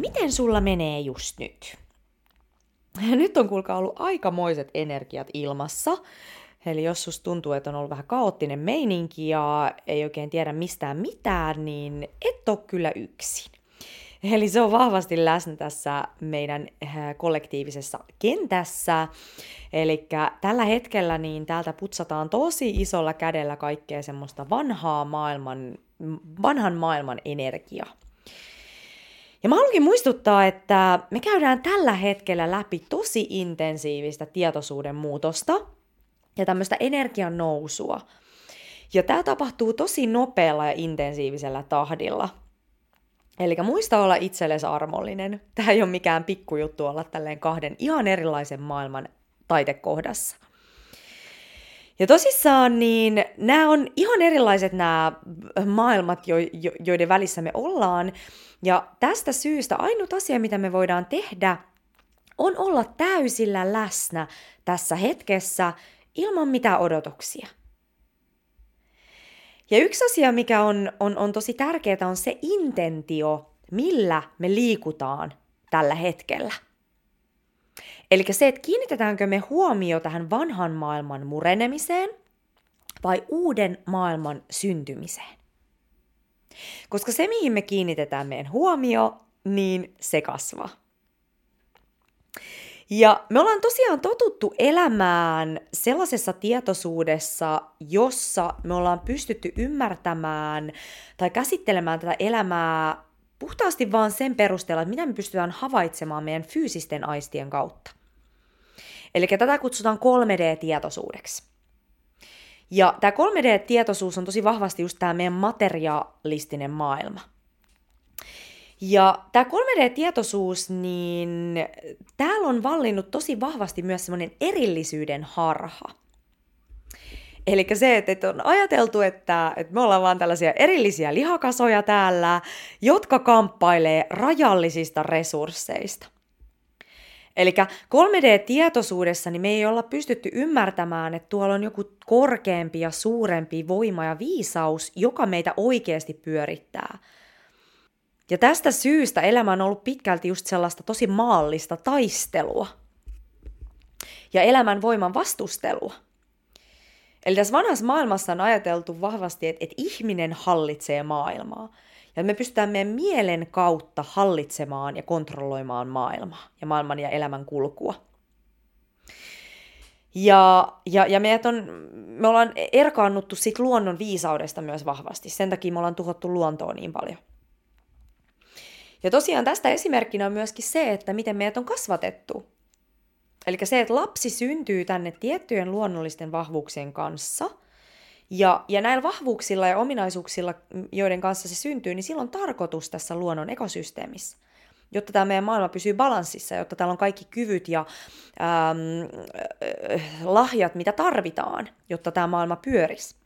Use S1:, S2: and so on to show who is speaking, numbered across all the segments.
S1: miten sulla menee just nyt? Nyt on kuulkaa ollut aikamoiset energiat ilmassa. Eli jos susta tuntuu, että on ollut vähän kaoottinen meininki ja ei oikein tiedä mistään mitään, niin et ole kyllä yksin. Eli se on vahvasti läsnä tässä meidän äh, kollektiivisessa kentässä. Eli tällä hetkellä niin täältä putsataan tosi isolla kädellä kaikkea semmoista vanhaa maailman, vanhan maailman energiaa. Ja mä haluankin muistuttaa, että me käydään tällä hetkellä läpi tosi intensiivistä tietoisuuden muutosta ja tämmöistä energian nousua. Ja tämä tapahtuu tosi nopealla ja intensiivisellä tahdilla. Eli muista olla itsellesi armollinen. Tämä ei ole mikään pikkujuttu olla tälleen kahden ihan erilaisen maailman taitekohdassa. Ja tosissaan niin nämä on ihan erilaiset nämä maailmat, jo, jo, joiden välissä me ollaan. Ja tästä syystä ainut asia, mitä me voidaan tehdä, on olla täysillä läsnä tässä hetkessä ilman mitään odotuksia. Ja yksi asia, mikä on, on, on tosi tärkeää, on se intentio, millä me liikutaan tällä hetkellä. Eli se, että kiinnitetäänkö me huomio tähän vanhan maailman murenemiseen vai uuden maailman syntymiseen. Koska se, mihin me kiinnitetään meidän huomio, niin se kasvaa. Ja me ollaan tosiaan totuttu elämään sellaisessa tietoisuudessa, jossa me ollaan pystytty ymmärtämään tai käsittelemään tätä elämää puhtaasti vaan sen perusteella, että mitä me pystytään havaitsemaan meidän fyysisten aistien kautta. Eli tätä kutsutaan 3D-tietoisuudeksi. Ja tämä 3D-tietoisuus on tosi vahvasti just tämä meidän materialistinen maailma. Ja tämä 3D-tietoisuus, niin täällä on vallinnut tosi vahvasti myös semmoinen erillisyyden harha. Eli se, että on ajateltu, että, että me ollaan vaan tällaisia erillisiä lihakasoja täällä, jotka kamppailee rajallisista resursseista. Eli 3D-tietoisuudessa niin me ei olla pystytty ymmärtämään, että tuolla on joku korkeampi ja suurempi voima ja viisaus, joka meitä oikeasti pyörittää. Ja tästä syystä elämä on ollut pitkälti just sellaista tosi maallista taistelua ja elämän voiman vastustelua. Eli tässä vanhassa maailmassa on ajateltu vahvasti, että, että ihminen hallitsee maailmaa. Ja me pystytään meidän mielen kautta hallitsemaan ja kontrolloimaan maailmaa ja maailman ja elämän kulkua. Ja, ja, ja on, me ollaan erkaannuttu siitä luonnon viisaudesta myös vahvasti. Sen takia me ollaan tuhottu luontoa niin paljon. Ja tosiaan tästä esimerkkinä on myöskin se, että miten meidät on kasvatettu. Eli se, että lapsi syntyy tänne tiettyjen luonnollisten vahvuuksien kanssa – ja, ja näillä vahvuuksilla ja ominaisuuksilla, joiden kanssa se syntyy, niin sillä on tarkoitus tässä luonnon ekosysteemissä jotta tämä meidän maailma pysyy balanssissa, jotta täällä on kaikki kyvyt ja ähm, äh, lahjat, mitä tarvitaan, jotta tämä maailma pyörisi.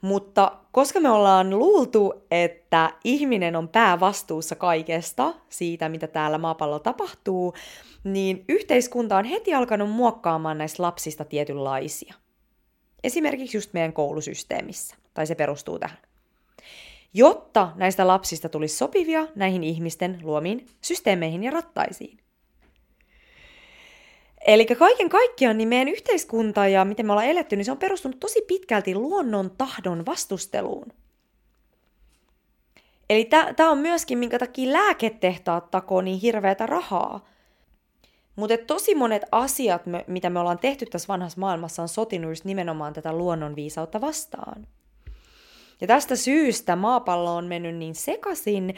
S1: Mutta koska me ollaan luultu, että ihminen on päävastuussa kaikesta siitä, mitä täällä maapallolla tapahtuu, niin yhteiskunta on heti alkanut muokkaamaan näistä lapsista tietynlaisia. Esimerkiksi just meidän koulusysteemissä, tai se perustuu tähän. Jotta näistä lapsista tulisi sopivia näihin ihmisten luomiin systeemeihin ja rattaisiin. Eli kaiken kaikkiaan niin meidän yhteiskunta ja miten me ollaan eletty, niin se on perustunut tosi pitkälti luonnon tahdon vastusteluun. Eli tämä on myöskin, minkä takia lääketehtaat takoo niin hirveätä rahaa. Mutta tosi monet asiat, me, mitä me ollaan tehty tässä vanhassa maailmassa, on sotinut just nimenomaan tätä luonnonviisautta vastaan. Ja tästä syystä maapallo on mennyt niin sekaisin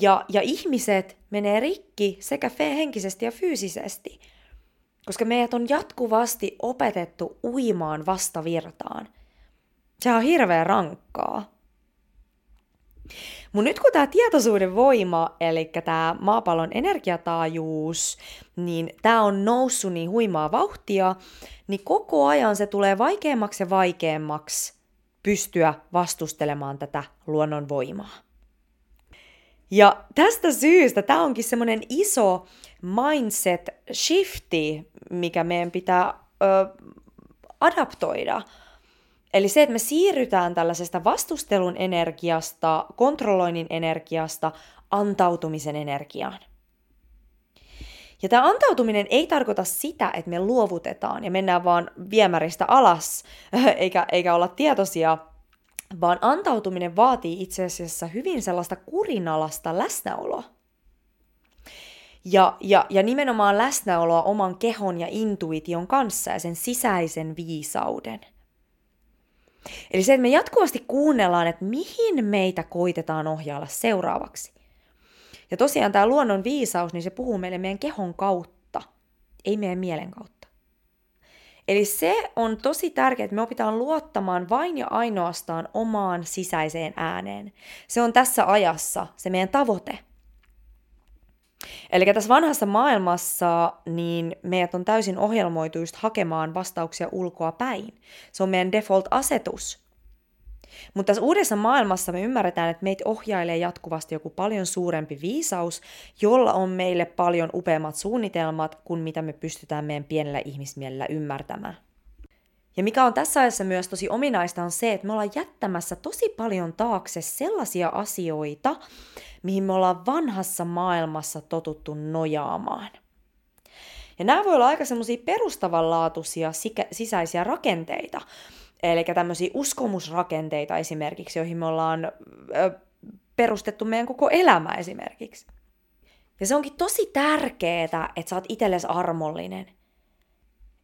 S1: ja, ja ihmiset menee rikki sekä henkisesti ja fyysisesti. Koska meidät on jatkuvasti opetettu uimaan vastavirtaan. Se on hirveän rankkaa. Mutta nyt kun tämä tietoisuuden voima, eli tämä maapallon energiataajuus, niin tämä on noussut niin huimaa vauhtia, niin koko ajan se tulee vaikeammaksi ja vaikeammaksi pystyä vastustelemaan tätä luonnon voimaa. Ja tästä syystä tämä onkin semmoinen iso mindset shifti, mikä meidän pitää ö, adaptoida – Eli se, että me siirrytään tällaisesta vastustelun energiasta, kontrolloinnin energiasta antautumisen energiaan. Ja tämä antautuminen ei tarkoita sitä, että me luovutetaan ja mennään vaan viemäristä alas, eikä, eikä olla tietoisia, vaan antautuminen vaatii itse asiassa hyvin sellaista kurinalasta läsnäoloa. Ja, ja, ja nimenomaan läsnäoloa oman kehon ja intuition kanssa ja sen sisäisen viisauden. Eli se, että me jatkuvasti kuunnellaan, että mihin meitä koitetaan ohjailla seuraavaksi. Ja tosiaan tämä luonnon viisaus, niin se puhuu meille meidän kehon kautta, ei meidän mielen kautta. Eli se on tosi tärkeää, että me opitaan luottamaan vain ja ainoastaan omaan sisäiseen ääneen. Se on tässä ajassa se meidän tavoite. Eli tässä vanhassa maailmassa niin meidät on täysin ohjelmoitu just hakemaan vastauksia ulkoa päin. Se on meidän default-asetus. Mutta tässä uudessa maailmassa me ymmärretään, että meitä ohjailee jatkuvasti joku paljon suurempi viisaus, jolla on meille paljon upeammat suunnitelmat kuin mitä me pystytään meidän pienellä ihmismielellä ymmärtämään. Ja mikä on tässä ajassa myös tosi ominaista on se, että me ollaan jättämässä tosi paljon taakse sellaisia asioita, mihin me ollaan vanhassa maailmassa totuttu nojaamaan. Ja nämä voi olla aika semmoisia perustavanlaatuisia sisäisiä rakenteita, Eli tämmöisiä uskomusrakenteita esimerkiksi, joihin me ollaan perustettu meidän koko elämä esimerkiksi. Ja se onkin tosi tärkeää, että sä oot itsellesi armollinen.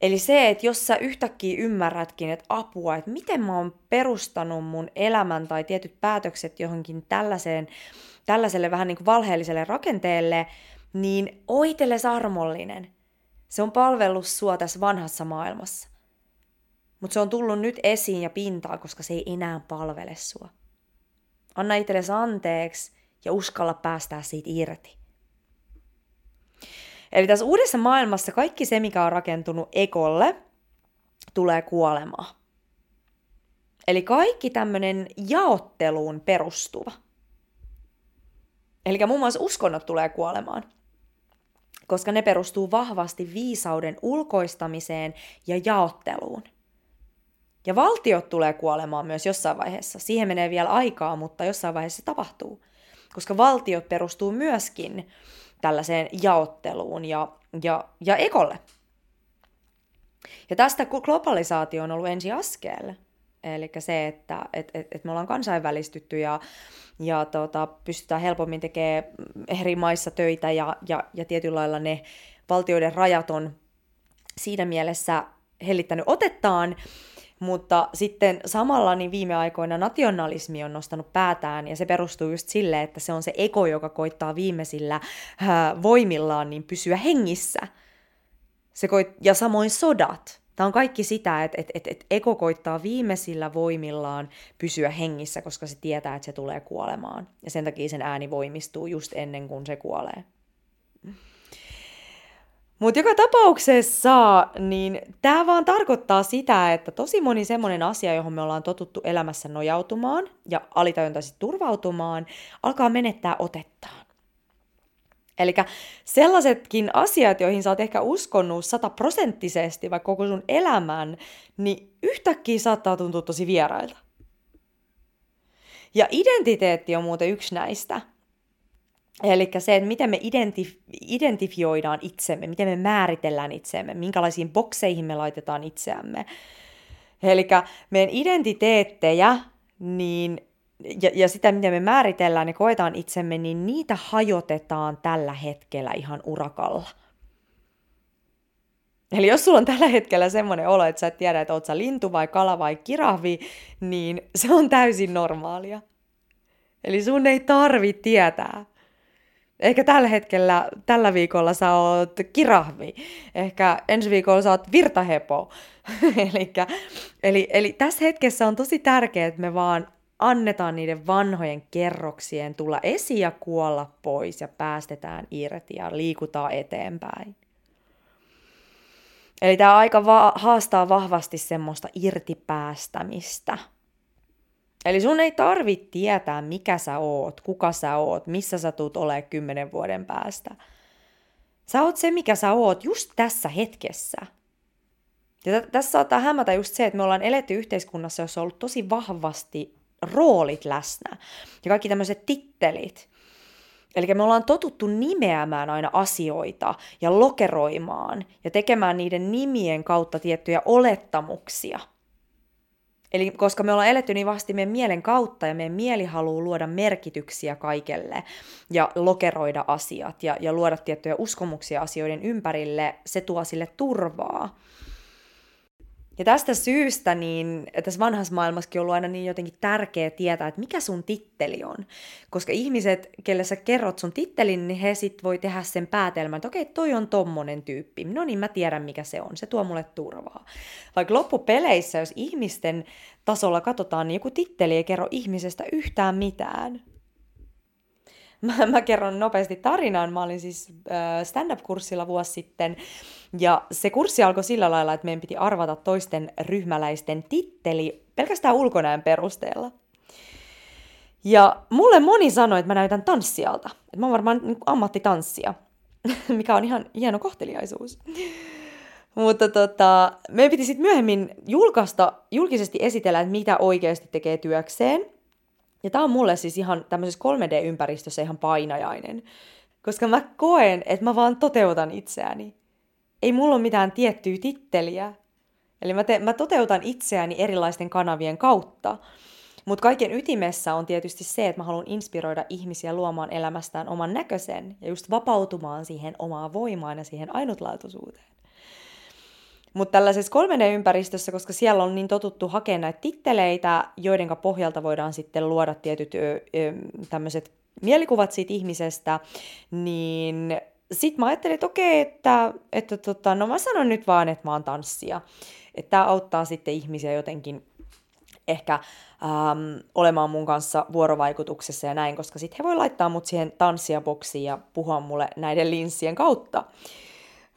S1: Eli se, että jos sä yhtäkkiä ymmärrätkin, että apua, että miten mä oon perustanut mun elämän tai tietyt päätökset johonkin tällaiseen, tällaiselle vähän niin kuin valheelliselle rakenteelle, niin oitelles armollinen. Se on palvellut sua tässä vanhassa maailmassa. Mutta se on tullut nyt esiin ja pintaan, koska se ei enää palvele sua. Anna itsellesi anteeksi ja uskalla päästää siitä irti. Eli tässä uudessa maailmassa kaikki se, mikä on rakentunut ekolle, tulee kuolemaan. Eli kaikki tämmöinen jaotteluun perustuva. Eli muun muassa uskonnot tulee kuolemaan, koska ne perustuu vahvasti viisauden ulkoistamiseen ja jaotteluun. Ja valtiot tulee kuolemaan myös jossain vaiheessa. Siihen menee vielä aikaa, mutta jossain vaiheessa se tapahtuu. Koska valtiot perustuu myöskin tällaiseen jaotteluun ja, ja, ja ekolle. Ja tästä globalisaatio on ollut ensi askel. Eli se, että et, et, et me ollaan kansainvälistytty ja, ja tota, pystytään helpommin tekemään eri maissa töitä ja, ja, ja tietyllä lailla ne valtioiden rajat on siinä mielessä hellittänyt otettaan, mutta sitten samalla niin viime aikoina nationalismi on nostanut päätään ja se perustuu just sille, että se on se ego, joka koittaa viimeisillä ää, voimillaan niin pysyä hengissä. Se koit- ja samoin sodat. Tämä on kaikki sitä, että et, et, et ego koittaa viimeisillä voimillaan pysyä hengissä, koska se tietää, että se tulee kuolemaan. Ja sen takia sen ääni voimistuu just ennen kuin se kuolee. Mutta joka tapauksessa, niin tämä vaan tarkoittaa sitä, että tosi moni semmoinen asia, johon me ollaan totuttu elämässä nojautumaan ja alitajuntaisesti turvautumaan, alkaa menettää otettaan. Eli sellaisetkin asiat, joihin sä oot ehkä uskonnut sataprosenttisesti vaikka koko sun elämän, niin yhtäkkiä saattaa tuntua tosi vierailta. Ja identiteetti on muuten yksi näistä. Eli se, että miten me identif- identifioidaan itsemme, miten me määritellään itsemme, minkälaisiin bokseihin me laitetaan itseämme. Eli meidän identiteettejä niin, ja, ja sitä, miten me määritellään ja koetaan itsemme, niin niitä hajotetaan tällä hetkellä ihan urakalla. Eli jos sulla on tällä hetkellä semmoinen olo, että sä et tiedä, että oot sä lintu vai kala vai kirahvi, niin se on täysin normaalia. Eli sun ei tarvi tietää. Ehkä tällä hetkellä, tällä viikolla sä oot kirahvi. Ehkä ensi viikolla sä oot virtahepo. Elikkä, eli, eli tässä hetkessä on tosi tärkeää, että me vaan annetaan niiden vanhojen kerroksien tulla esiin ja kuolla pois ja päästetään irti ja liikutaan eteenpäin. Eli tämä aika va- haastaa vahvasti semmoista irtipäästämistä – Eli sun ei tarvitse tietää, mikä sä oot, kuka sä oot, missä sä tuut olemaan kymmenen vuoden päästä. Sä oot se, mikä sä oot just tässä hetkessä. Ja t- tässä saattaa hämätä just se, että me ollaan eletty yhteiskunnassa, jossa on ollut tosi vahvasti roolit läsnä. Ja kaikki tämmöiset tittelit. Eli me ollaan totuttu nimeämään aina asioita ja lokeroimaan ja tekemään niiden nimien kautta tiettyjä olettamuksia. Eli koska me ollaan eletty niin vasti meidän mielen kautta ja meidän mieli haluaa luoda merkityksiä kaikelle ja lokeroida asiat ja, ja luoda tiettyjä uskomuksia asioiden ympärille, se tuo sille turvaa. Ja tästä syystä niin tässä vanhassa maailmassakin on ollut aina niin jotenkin tärkeää tietää, että mikä sun titteli on. Koska ihmiset, kelle sä kerrot sun tittelin, niin he sit voi tehdä sen päätelmän, että okei, toi on tommonen tyyppi. No niin, mä tiedän mikä se on. Se tuo mulle turvaa. Vaikka loppupeleissä, jos ihmisten tasolla katsotaan, niin joku titteli ei kerro ihmisestä yhtään mitään. Mä, mä kerron nopeasti tarinan. Mä olin siis äh, stand-up-kurssilla vuosi sitten, ja se kurssi alkoi sillä lailla, että meidän piti arvata toisten ryhmäläisten titteli pelkästään ulkonäön perusteella. Ja mulle moni sanoi, että mä näytän tanssijalta. Että mä oon varmaan niin ammattitanssia, mikä on ihan hieno kohteliaisuus. Mutta tota, meidän piti sitten myöhemmin julkaista, julkisesti esitellä, että mitä oikeasti tekee työkseen. Ja tämä on mulle siis ihan tämmöisessä 3D-ympäristössä ihan painajainen. Koska mä koen, että mä vaan toteutan itseäni. Ei mulla ole mitään tiettyä titteliä. Eli mä, te- mä toteutan itseäni erilaisten kanavien kautta. Mutta kaiken ytimessä on tietysti se, että mä haluan inspiroida ihmisiä luomaan elämästään oman näköisen ja just vapautumaan siihen omaan voimaan ja siihen ainutlaatuisuuteen. Mutta tällaisessa 3D-ympäristössä, koska siellä on niin totuttu hakemaan näitä titteleitä, joiden pohjalta voidaan sitten luoda tietyt tämmöiset mielikuvat siitä ihmisestä, niin sitten mä ajattelin, että okei, että, että tota, no mä sanon nyt vaan, että mä oon tanssija. Että tämä auttaa sitten ihmisiä jotenkin ehkä ähm, olemaan mun kanssa vuorovaikutuksessa ja näin, koska sitten he voi laittaa mut siihen tanssiaboksiin ja puhua mulle näiden linssien kautta.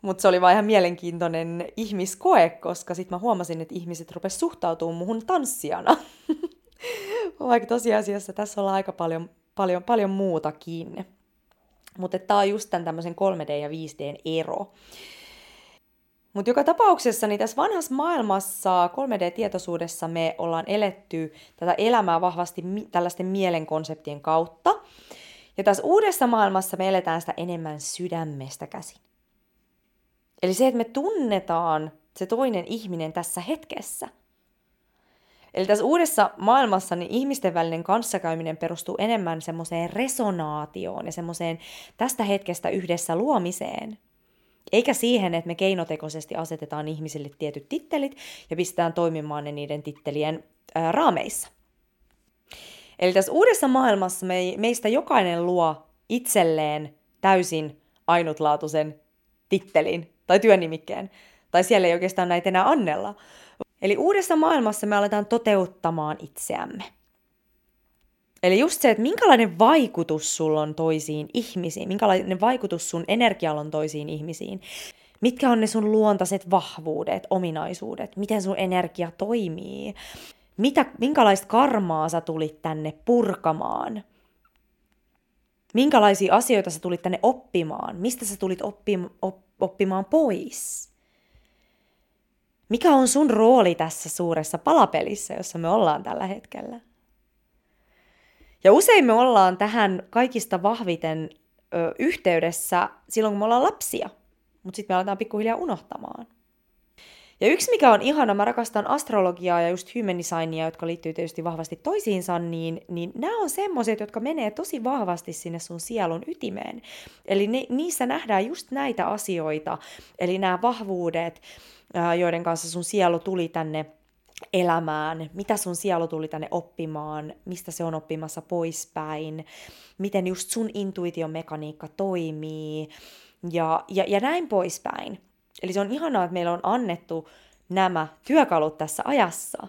S1: Mutta se oli vaan ihan mielenkiintoinen ihmiskoe, koska sitten mä huomasin, että ihmiset rupesivat suhtautumaan muhun tanssijana. Vaikka tosiasiassa tässä ollaan aika paljon, paljon, paljon muutakin. Mutta tämä on just tämän tämmöisen 3D ja 5D ero. Mutta joka tapauksessa niin tässä vanhassa maailmassa 3D-tietoisuudessa me ollaan eletty tätä elämää vahvasti tällaisten mielenkonseptien kautta. Ja tässä uudessa maailmassa me eletään sitä enemmän sydämestä käsin. Eli se, että me tunnetaan se toinen ihminen tässä hetkessä. Eli tässä uudessa maailmassa niin ihmisten välinen kanssakäyminen perustuu enemmän semmoiseen resonaatioon ja semmoiseen tästä hetkestä yhdessä luomiseen. Eikä siihen, että me keinotekoisesti asetetaan ihmisille tietyt tittelit ja pistetään toimimaan ne niiden tittelien ää, raameissa. Eli tässä uudessa maailmassa me, meistä jokainen luo itselleen täysin ainutlaatuisen tittelin tai työnimikkeen. Tai siellä ei oikeastaan näitä enää annella. Eli uudessa maailmassa me aletaan toteuttamaan itseämme. Eli just se, että minkälainen vaikutus sulla on toisiin ihmisiin, minkälainen vaikutus sun energialla on toisiin ihmisiin, mitkä on ne sun luontaiset vahvuudet, ominaisuudet, miten sun energia toimii, mitä, minkälaista karmaa sä tulit tänne purkamaan, minkälaisia asioita sä tulit tänne oppimaan, mistä sä tulit oppim, op, oppimaan pois. Mikä on sun rooli tässä suuressa palapelissä, jossa me ollaan tällä hetkellä? Ja usein me ollaan tähän kaikista vahviten ö, yhteydessä silloin, kun me ollaan lapsia, mutta sitten me aletaan pikkuhiljaa unohtamaan. Ja yksi, mikä on ihana, mä rakastan astrologiaa ja just human designia, jotka liittyy tietysti vahvasti toisiinsa, niin, niin nämä on semmoiset, jotka menee tosi vahvasti sinne sun sielun ytimeen. Eli ni, niissä nähdään just näitä asioita, eli nämä vahvuudet, joiden kanssa sun sielu tuli tänne elämään, mitä sun sielu tuli tänne oppimaan, mistä se on oppimassa poispäin, miten just sun intuitiomekaniikka toimii ja, ja, ja näin poispäin. Eli se on ihanaa, että meillä on annettu nämä työkalut tässä ajassa.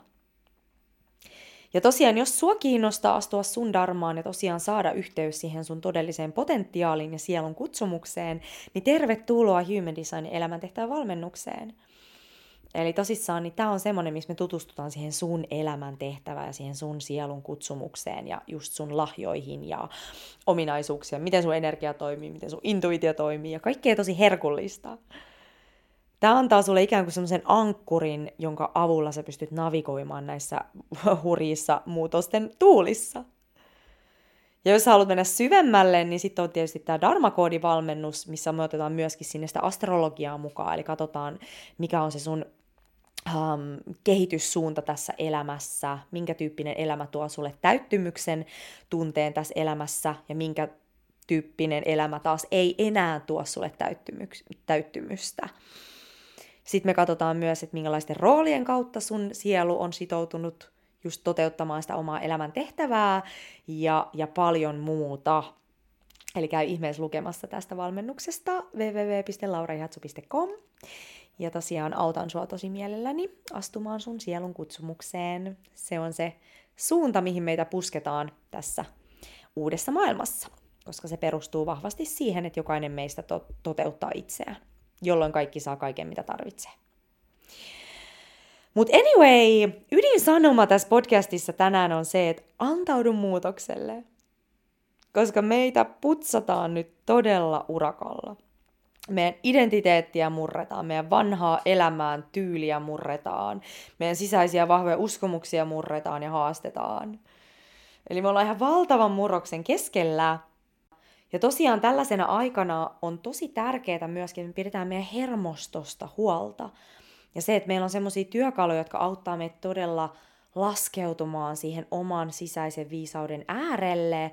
S1: Ja tosiaan, jos sua kiinnostaa astua sun darmaan ja tosiaan saada yhteys siihen sun todelliseen potentiaaliin ja sielun kutsumukseen, niin tervetuloa Human Design elämäntehtävän valmennukseen. Eli tosissaan, niin tämä on semmoinen, missä me tutustutaan siihen sun elämän tehtävään ja siihen sun sielun kutsumukseen ja just sun lahjoihin ja ominaisuuksia, miten sun energia toimii, miten sun intuitio toimii ja kaikkea tosi herkullista. Tämä antaa sulle ikään kuin semmoisen ankkurin, jonka avulla sä pystyt navigoimaan näissä hurjissa muutosten tuulissa. Ja jos haluat mennä syvemmälle, niin sitten on tietysti tämä Dharma-koodivalmennus, missä me otetaan myöskin sinne sitä astrologiaa mukaan, eli katsotaan, mikä on se sun um, kehityssuunta tässä elämässä, minkä tyyppinen elämä tuo sulle täyttymyksen tunteen tässä elämässä ja minkä tyyppinen elämä taas ei enää tuo sulle täyttymystä. Sitten me katsotaan myös, että minkälaisten roolien kautta sun sielu on sitoutunut just toteuttamaan sitä omaa elämän tehtävää ja, ja paljon muuta. Eli käy ihmeessä lukemassa tästä valmennuksesta www.lauraihatsu.com. Ja tosiaan autan sua tosi mielelläni astumaan sun sielun kutsumukseen. Se on se suunta, mihin meitä pusketaan tässä uudessa maailmassa, koska se perustuu vahvasti siihen, että jokainen meistä to- toteuttaa itseään, jolloin kaikki saa kaiken, mitä tarvitsee. Mutta anyway, ydinsanoma tässä podcastissa tänään on se, että antaudu muutokselle. Koska meitä putsataan nyt todella urakalla. Meidän identiteettiä murretaan, meidän vanhaa elämään tyyliä murretaan, meidän sisäisiä vahvoja uskomuksia murretaan ja haastetaan. Eli me ollaan ihan valtavan murroksen keskellä. Ja tosiaan tällaisena aikana on tosi tärkeää myöskin, että me pidetään meidän hermostosta huolta. Ja se, että meillä on semmoisia työkaluja, jotka auttaa meitä todella laskeutumaan siihen oman sisäisen viisauden äärelle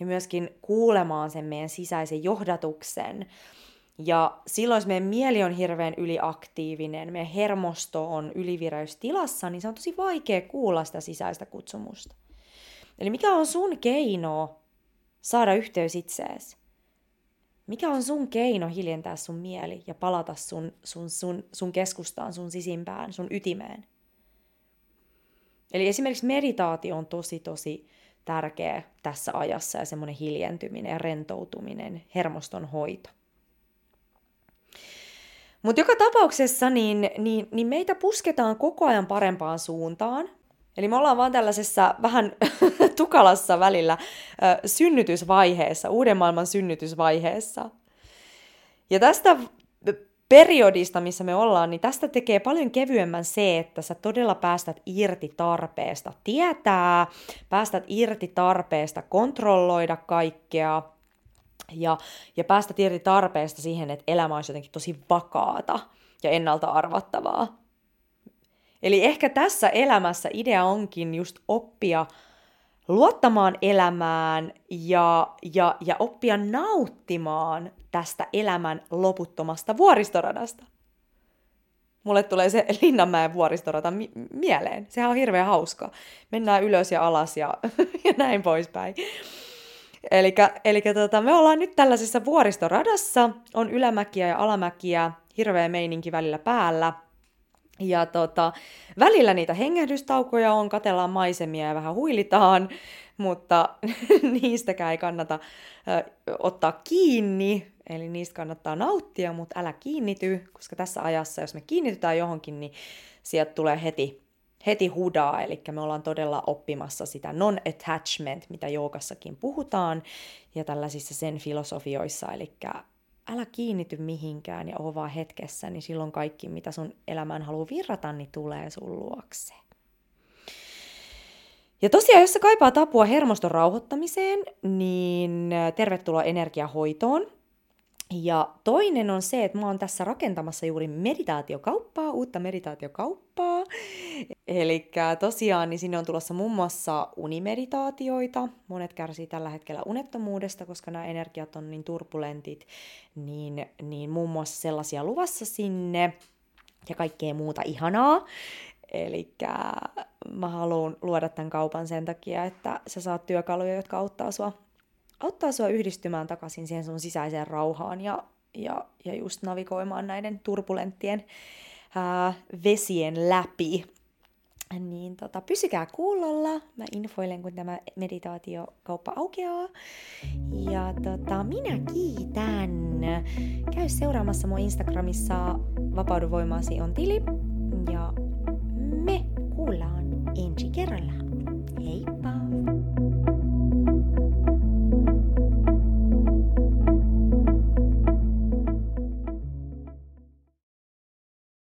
S1: ja myöskin kuulemaan sen meidän sisäisen johdatuksen. Ja silloin, jos meidän mieli on hirveän yliaktiivinen, meidän hermosto on ylivireystilassa, niin se on tosi vaikea kuulla sitä sisäistä kutsumusta. Eli mikä on sun keino saada yhteys itseesi? Mikä on sun keino hiljentää sun mieli ja palata sun, sun, sun, sun keskustaan, sun sisimpään, sun ytimeen? Eli esimerkiksi meditaatio on tosi tosi tärkeä tässä ajassa ja semmoinen hiljentyminen ja rentoutuminen, hermoston hoito. Mutta joka tapauksessa niin, niin, niin meitä pusketaan koko ajan parempaan suuntaan. Eli me ollaan vaan tällaisessa vähän tukalassa välillä äh, synnytysvaiheessa, uuden maailman synnytysvaiheessa. Ja tästä periodista, missä me ollaan, niin tästä tekee paljon kevyemmän se, että sä todella päästät irti tarpeesta tietää, päästät irti tarpeesta kontrolloida kaikkea, ja, ja päästä irti tarpeesta siihen, että elämä olisi jotenkin tosi vakaata ja ennalta arvattavaa. Eli ehkä tässä elämässä idea onkin just oppia luottamaan elämään ja, ja, ja oppia nauttimaan tästä elämän loputtomasta vuoristoradasta. Mulle tulee se Linnanmäen vuoristorata mi- mieleen. Sehän on hirveän hauska. Mennään ylös ja alas ja, ja näin poispäin. Eli tota, me ollaan nyt tällaisessa vuoristoradassa, on ylämäkiä ja alamäkiä, hirveä meininki välillä päällä. Ja tota, välillä niitä hengähdystaukoja on, katellaan maisemia ja vähän huilitaan, mutta niistäkään ei kannata ö, ottaa kiinni, eli niistä kannattaa nauttia, mutta älä kiinnity, koska tässä ajassa, jos me kiinnitytään johonkin, niin sieltä tulee heti heti hudaa, eli me ollaan todella oppimassa sitä non-attachment, mitä joukassakin puhutaan, ja tällaisissa sen filosofioissa, eli älä kiinnity mihinkään ja oo vaan hetkessä, niin silloin kaikki, mitä sun elämään haluaa virrata, niin tulee sun luokse. Ja tosiaan, jos sä kaipaat apua hermoston rauhoittamiseen, niin tervetuloa energiahoitoon. Ja toinen on se, että mä oon tässä rakentamassa juuri meditaatiokauppaa, uutta meditaatiokauppaa. Eli tosiaan niin sinne on tulossa muun muassa unimeditaatioita. Monet kärsii tällä hetkellä unettomuudesta, koska nämä energiat on niin turbulentit, niin, niin muun muassa sellaisia luvassa sinne ja kaikkea muuta ihanaa. Eli mä haluan luoda tämän kaupan sen takia, että sä saat työkaluja, jotka auttaa sua auttaa sua yhdistymään takaisin siihen sun sisäiseen rauhaan ja, ja, ja just navigoimaan näiden turbulenttien ää, vesien läpi. Niin tota, pysykää kuulolla. Mä infoilen, kun tämä meditaatiokauppa aukeaa. Ja tota, minä kiitän. Käy seuraamassa mun Instagramissa Vapaudu voimaasi on tili